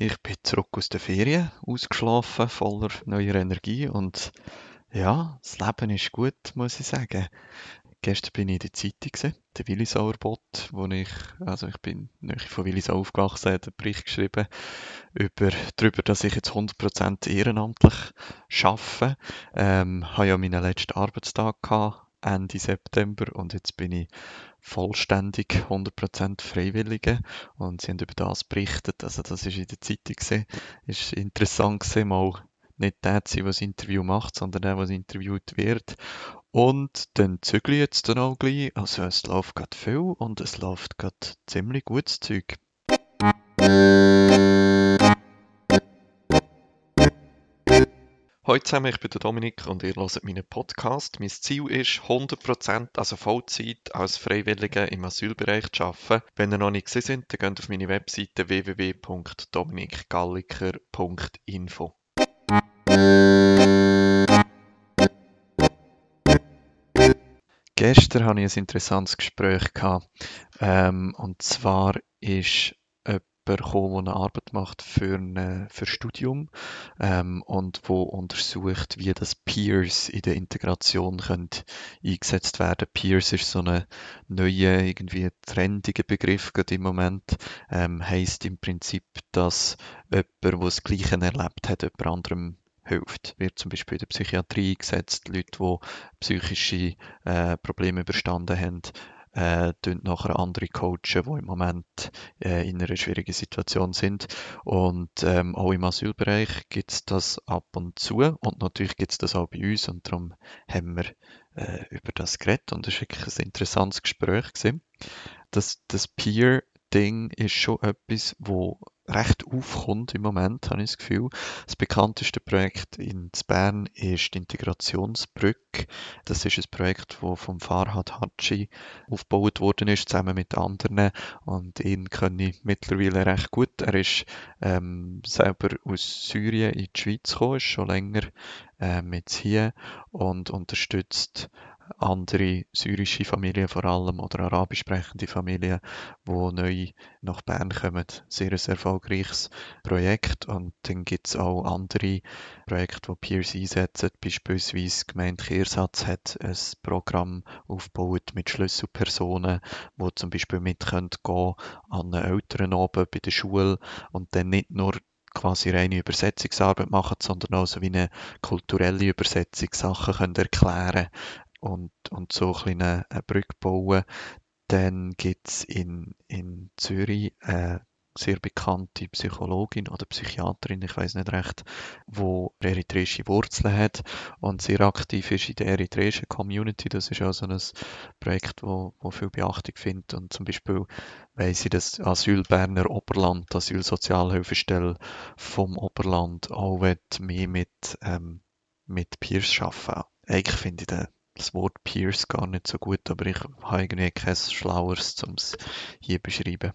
Ich bin zurück aus der Ferien, ausgeschlafen, voller neuer Energie und ja, das Leben ist gut, muss ich sagen. Gestern bin ich in der Zeitung gewesen, der Willisauer Bot, wo ich, also ich bin nicht von Willisau aufgewachsen, hat einen Bericht geschrieben über, darüber, dass ich jetzt 100% ehrenamtlich arbeite. Ähm, habe ja meinen letzten Arbeitstag gehabt, Ende September und jetzt bin ich vollständig 100% Freiwillige und sie haben über das berichtet, also das ist in der Zeitung gesehen, ist interessant gesehen, mal nicht der zu sein, der das Interview macht, sondern der, der interviewt wird. Und dann zügle ich jetzt dann auch gleich, also es läuft gerade viel und es läuft gerade ziemlich gutes Zeug. Hallo zusammen, ich bin der Dominik und ihr hört meinen Podcast. Mein Ziel ist, 100%, also Vollzeit, als Freiwillige im Asylbereich zu arbeiten. Wenn ihr noch nicht gesehen seid, dann geht auf meine Webseite www.dominikgalliker.info. Gestern hatte ich ein interessantes Gespräch. Ähm, und zwar ist gekommen, der eine Arbeit macht für ein für Studium ähm, und wo untersucht, wie das Peers in der Integration können eingesetzt werden. Peers ist so ein neuer, irgendwie trendiger Begriff gerade im Moment. Ähm, heißt im Prinzip, dass jemand, der das Gleiche erlebt hat, jemand anderem hilft. Wird zum Beispiel in der Psychiatrie eingesetzt, Leute, die psychische äh, Probleme überstanden haben, äh, nachher andere coachen, die im Moment äh, in einer schwierigen Situation sind. Und ähm, auch im Asylbereich gibt es das ab und zu und natürlich gibt es das auch bei uns und darum haben wir äh, über das geredet und es war wirklich ein interessantes Gespräch. Gewesen. Das, das Peer-Ding ist schon etwas, wo recht aufkommt im Moment, habe ich das Gefühl. Das bekannteste Projekt in Bern ist die Integrationsbrücke. Das ist ein Projekt, das vom Farhad Hatschi aufgebaut worden ist, zusammen mit anderen. Und ihn kenne ich mittlerweile recht gut. Er ist ähm, selber aus Syrien in die Schweiz gekommen, ist schon länger ähm, jetzt hier und unterstützt andere syrische Familien vor allem oder arabisch sprechende Familien, die neu nach Bern kommen. Sehr ein erfolgreiches Projekt und dann gibt es auch andere Projekte, die Peers einsetzen. Beispielsweise die Gemeinde Kehrsatz hat ein Programm aufgebaut mit Schlüsselpersonen, die zum Beispiel mit gehen an einen Elternabend bei der Schule und dann nicht nur quasi reine Übersetzungsarbeit machen, sondern auch so wie eine kulturelle Übersetzung Sachen können erklären und, und so ein eine, Brücke bauen. Dann gibt es in, in Zürich eine sehr bekannte Psychologin oder Psychiaterin, ich weiß nicht recht, wo eritreische Wurzeln hat und sehr aktiv ist in der eritreischen Community. Das ist also ein Projekt, wo, wo viel Beachtung findet und zum Beispiel weiss ich, dass Asylberner Oberland, Asylsozialhilfestelle vom Oberland auch mehr mit, ähm, mit Peers arbeiten. Eigentlich finde ich den das Wort Peers gar nicht so gut, aber ich habe irgendwie kein Schlaueres, um es hier zu beschreiben.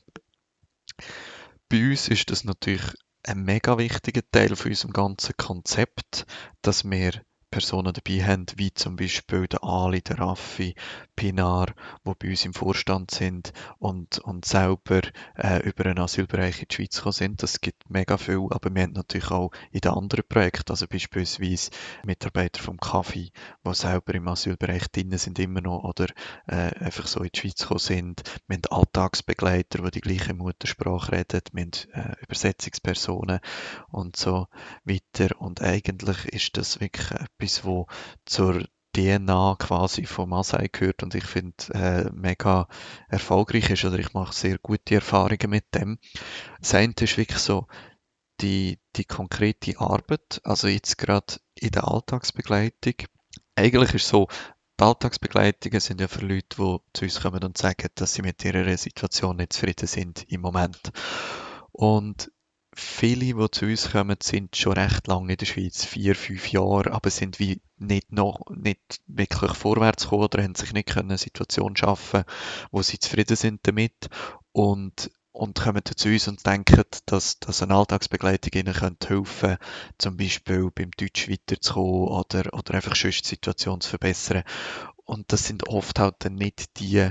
Bei uns ist das natürlich ein mega wichtiger Teil von unserem ganzen Konzept, dass wir Personen dabei haben, wie zum Beispiel der Ali, der Raffi, Pinar, die bei uns im Vorstand sind und, und selber äh, über einen Asylbereich in die Schweiz gekommen sind. Das gibt mega viel, aber wir haben natürlich auch in den anderen Projekten, also beispielsweise Mitarbeiter vom Kaffee, die selber im Asylbereich drin sind immer noch oder äh, einfach so in die Schweiz gekommen sind. Wir haben Alltagsbegleiter, die die gleiche Muttersprache reden, wir haben äh, Übersetzungspersonen und so weiter und eigentlich ist das wirklich etwas, wo zur DNA quasi vom Masai gehört und ich finde äh, mega erfolgreich ist oder ich mache sehr gute Erfahrungen mit dem. Das ist wirklich so die, die konkrete Arbeit, also jetzt gerade in der Alltagsbegleitung. Eigentlich ist so, die Alltagsbegleitungen sind ja für Leute, die zu uns kommen und sagen, dass sie mit ihrer Situation nicht zufrieden sind im Moment. Und viele, die zu uns kommen, sind schon recht lange in der Schweiz, vier, fünf Jahre, aber sind wie nicht noch nicht wirklich vorwärts gekommen oder haben sich nicht eine Situation schaffen, wo sie zufrieden sind damit und und kommen zu uns und denken, dass, dass eine Alltagsbegleitung ihnen könnte helfen zum Beispiel beim Deutsch weiterzukommen oder, oder einfach schon die Situation zu verbessern. Und das sind oft halt dann nicht die,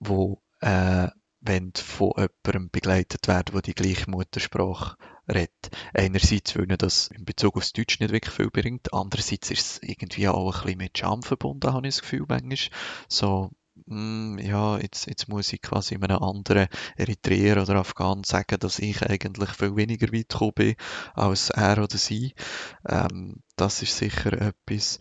die äh, wenn von jemandem begleitet werden, der die gleiche Muttersprache redet. Einerseits, weil das in Bezug aufs Deutsch nicht wirklich viel bringt, andererseits ist es irgendwie auch ein bisschen mit Scham verbunden, habe ich das Gefühl manchmal. So, hm, ja, jetzt, jetzt muss ich quasi einem anderen Eritreer oder Afghan sagen, dass ich eigentlich viel weniger weit gekommen bin als er oder sie. Ähm, das ist sicher etwas.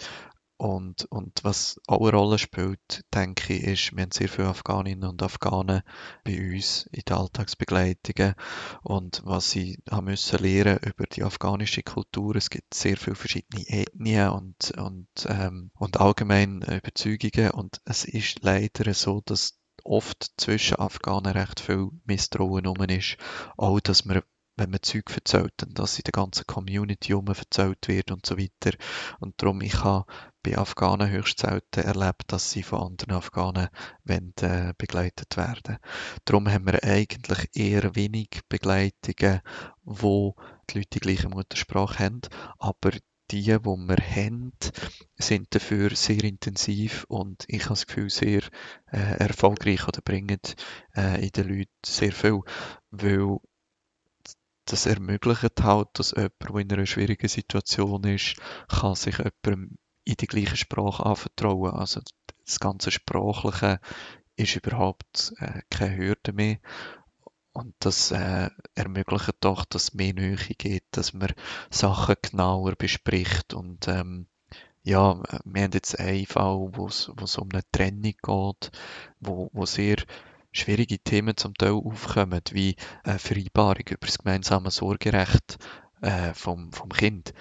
Und, und was auch eine Rolle spielt, denke ich, ist, wir haben sehr viele Afghaninnen und Afghanen bei uns in den Alltagsbegleitungen. Und was ich habe müssen lernen über die afghanische Kultur, es gibt sehr viele verschiedene Ethnien und, und, ähm, und allgemein Überzeugungen. Und es ist leider so, dass oft zwischen Afghanen recht viel Misstrauen rum ist. Auch, dass man wenn man Zeug erzählt, dann dass in der ganzen Community herum erzählt wird und so weiter. Und darum, ich habe bei Afghanen höchst selten erlebt, dass sie von anderen Afghanen wollen, äh, begleitet werden. Darum haben wir eigentlich eher wenig Begleitungen, wo die Leute die gleiche Muttersprache haben, aber die, die wir haben, sind dafür sehr intensiv und ich habe das Gefühl, sehr äh, erfolgreich oder bringen äh, in den Leuten sehr viel, weil das ermöglicht halt, dass jemand, der in einer schwierigen Situation ist, kann sich jemandem in die gleiche Sprache anvertrauen. Also das ganze Sprachliche ist überhaupt äh, keine Hürde mehr. Und das äh, ermöglicht doch, dass es mehr Nähe gibt, dass man Sachen genauer bespricht. Und ähm, ja, wir haben jetzt einen Fall, wo es um eine Trennung geht, wo, wo sehr schwierige Themen zum Teil aufkommen, wie eine Vereinbarung über das gemeinsame Sorgerecht äh, vom, vom Kind.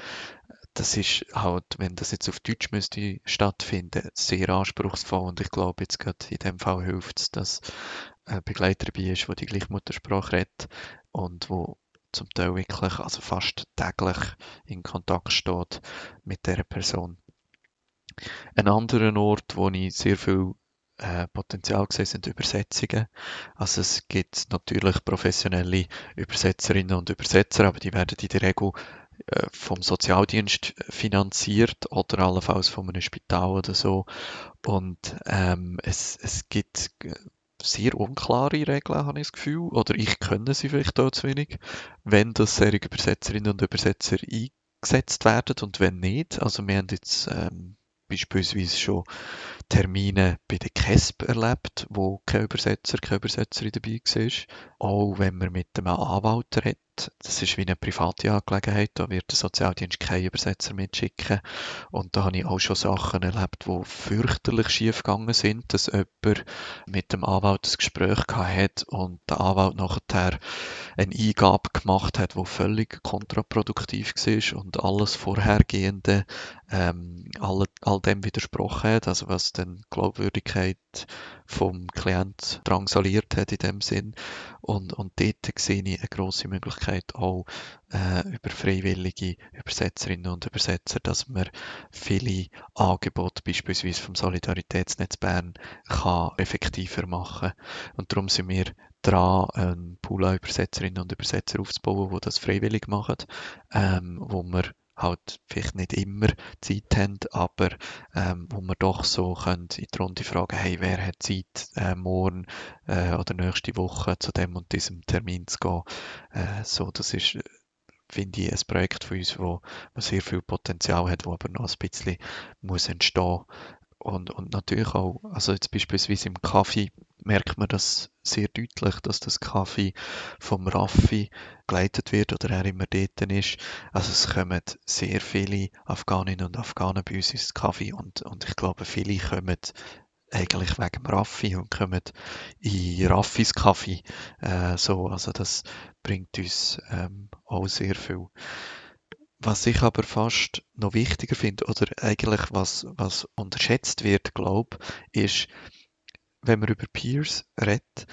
Das ist halt, wenn das jetzt auf Deutsch müsste stattfinden, sehr anspruchsvoll und ich glaube jetzt gerade in dem Fall hilft es, dass ein Begleiter dabei ist, der die gleiche Muttersprache redet und wo zum Teil wirklich, also fast täglich in Kontakt steht mit der Person. Ein anderer Ort, wo ich sehr viel äh, Potenzial gesehen sind Übersetzungen. Also es gibt natürlich professionelle Übersetzerinnen und Übersetzer, aber die werden in der Regel äh, vom Sozialdienst finanziert oder allenfalls von einem Spital oder so. Und ähm, es, es gibt äh, sehr unklare Regeln, habe ich das Gefühl. Oder ich kenne sie vielleicht auch zu wenig, wenn das solche Übersetzerinnen und Übersetzer eingesetzt werden und wenn nicht. Also wir haben jetzt ähm, beispielsweise schon Termine bei der KESB erlebt, wo kein Übersetzer, keine Übersetzerin dabei war. Auch wenn man mit einem Anwalt redet, das ist wie eine private Angelegenheit, da wird der Sozialdienst keinen Übersetzer mitschicken. Und da habe ich auch schon Sachen erlebt, die fürchterlich schief gegangen sind, dass jemand mit dem Anwalt ein Gespräch hat und der Anwalt nachher eine Eingabe gemacht hat, die völlig kontraproduktiv war und alles Vorhergehende ähm, all, all dem widersprochen hat, also was dann Glaubwürdigkeit vom Klient drangsaliert hat in dem Sinn. Und, und dort sehe ich eine grosse Möglichkeit auch äh, über freiwillige Übersetzerinnen und Übersetzer, dass man viele Angebote beispielsweise vom Solidaritätsnetz Bern kann effektiver machen. Und darum sind wir dran, einen Pool an Übersetzerinnen und Übersetzer aufzubauen, die das freiwillig machen, ähm, wo wir halt vielleicht nicht immer Zeit haben, aber ähm, wo wir doch so können in die Runde fragen, hey, wer hat Zeit, äh, morgen äh, oder nächste Woche zu dem und diesem Termin zu gehen. Äh, so, das ist finde ich, ein Projekt von uns, wo sehr viel Potenzial hat, wo aber noch ein bisschen muss entstehen und, und natürlich auch, also jetzt beispielsweise im Kaffee merkt man das sehr deutlich, dass das Kaffee vom Raffi geleitet wird oder er immer dort ist. Also es kommen sehr viele Afghaninnen und Afghanen bei uns ins Kaffee und, und ich glaube, viele kommen eigentlich wegen Raffi und kommen in Raffis Kaffee. Äh, so, also das bringt uns ähm, auch sehr viel. Was ich aber fast noch wichtiger finde, oder eigentlich was, was unterschätzt wird, glaube ist, wenn man über Peers redet,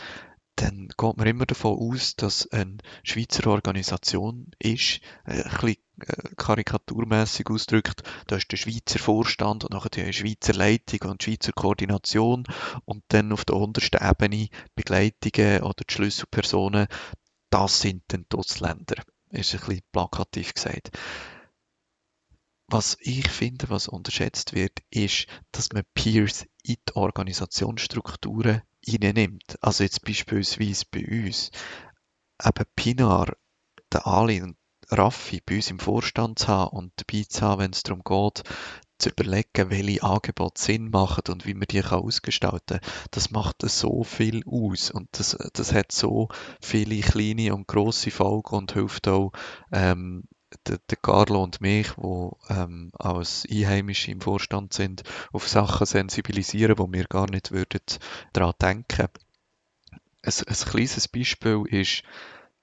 dann geht man immer davon aus, dass eine Schweizer Organisation ist, äh, ein bisschen äh, karikaturmässig ausdrückt, da ist der Schweizer Vorstand und nachher die Schweizer Leitung und die Schweizer Koordination und dann auf der untersten Ebene Begleitungen oder die Schlüsselpersonen, das sind dann die Ausländer ist ein bisschen plakativ gesagt. Was ich finde, was unterschätzt wird, ist, dass man Peers in die Organisationsstrukturen hineinnimmt. Also jetzt beispielsweise bei uns. Eben Pinar, der Ali und Raffi bei uns im Vorstand zu haben und dabei zu haben, wenn es darum geht, zu überlegen, welche Angebote Sinn machen und wie man die ausgestalten kann, das macht so viel aus und das, das hat so viele kleine und grosse Folgen und hilft auch ähm, der, der Carlo und mich, wo ähm, als Einheimische im Vorstand sind, auf Sachen sensibilisieren, wo wir gar nicht würden daran denken. Ein, ein kleines Beispiel ist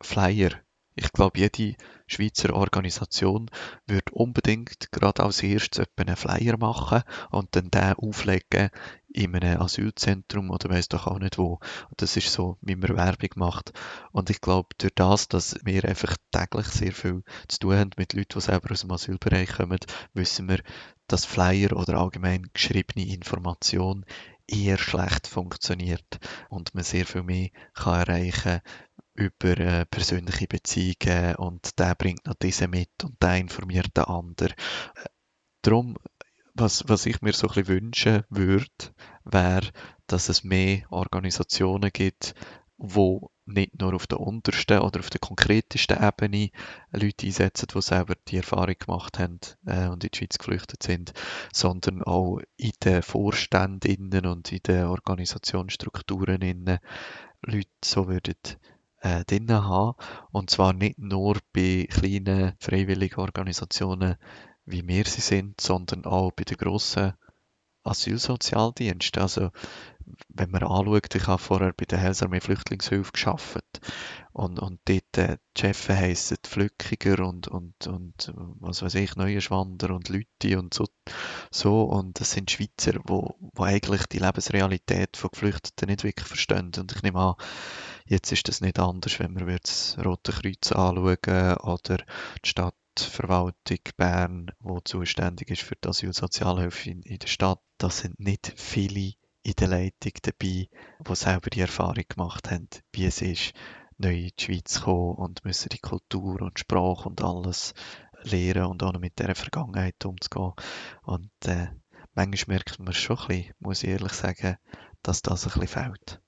Flyer. Ich glaube, jede Schweizer Organisation würde unbedingt gerade als erstes einen Flyer machen und dann den auflegen in einem Asylzentrum oder weiß doch auch nicht wo. Das ist so, wie man Werbung macht. Und ich glaube, durch das, dass wir einfach täglich sehr viel zu tun haben mit Leuten, die selber aus dem Asylbereich kommen, wissen wir, dass Flyer oder allgemein geschriebene Information eher schlecht funktioniert und man sehr viel mehr kann erreichen über äh, persönliche Beziehungen und der bringt noch diese mit und der informiert den anderen. Darum, was, was ich mir so ein wünschen würde, wäre, dass es mehr Organisationen gibt, wo nicht nur auf der untersten oder auf der konkretesten Ebene Leute einsetzen, die selber die Erfahrung gemacht haben äh, und in die Schweiz geflüchtet sind, sondern auch in den Vorständen und in den Organisationsstrukturen Leute so würden äh, drin haben. Und zwar nicht nur bei kleinen freiwilligen Organisationen, wie wir sie sind, sondern auch bei den grossen Asylsozialdiensten. Also wenn man anschaut, ich habe vorher bei der Heilsarmee Flüchtlingshilfe geschafft und, und dort äh, die Chefs heissen Flückiger und, und, und was weiß ich, Neuenschwander und Lütti und so, so. Und das sind Schweizer, wo, wo eigentlich die Lebensrealität von Geflüchteten nicht wirklich verstehen. Und ich nehme an, jetzt ist das nicht anders, wenn wir das Rote Kreuz anschauen oder die Stadtverwaltung Bern, wo zuständig ist für die Asylsozialhilfe in, in der Stadt, das sind nicht viele in der Leitung dabei, die selber die Erfahrung gemacht haben, wie es ist, neu in die Schweiz zu kommen und müssen die Kultur und Sprache und alles lernen und auch noch mit dieser Vergangenheit umzugehen. Und äh, manchmal merkt man schon ein bisschen, muss ich ehrlich sagen, dass das ein bisschen fehlt.